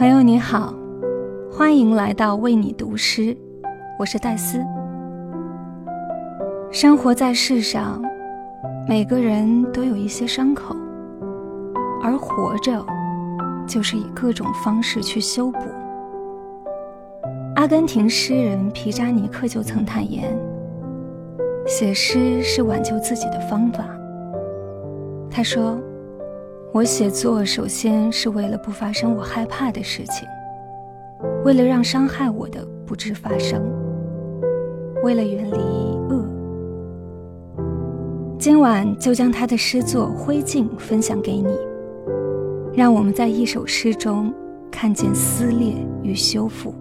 朋友你好，欢迎来到为你读诗，我是戴斯。生活在世上，每个人都有一些伤口，而活着就是以各种方式去修补。阿根廷诗人皮扎尼克就曾坦言，写诗是挽救自己的方法。他说。我写作首先是为了不发生我害怕的事情，为了让伤害我的不致发生，为了远离恶。今晚就将他的诗作《灰烬》分享给你，让我们在一首诗中看见撕裂与修复。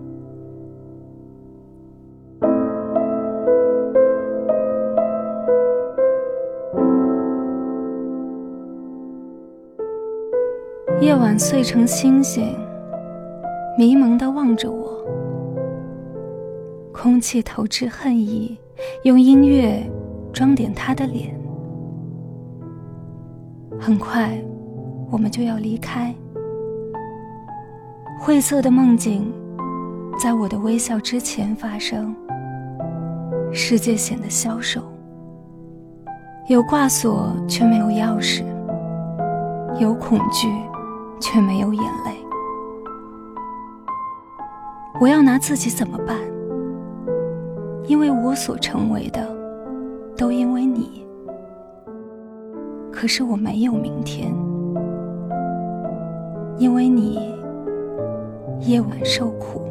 夜晚碎成星星，迷蒙地望着我。空气投掷恨意，用音乐装点他的脸。很快，我们就要离开。晦涩的梦境，在我的微笑之前发生。世界显得消瘦，有挂锁却没有钥匙，有恐惧。却没有眼泪，我要拿自己怎么办？因为我所成为的，都因为你。可是我没有明天，因为你夜晚受苦。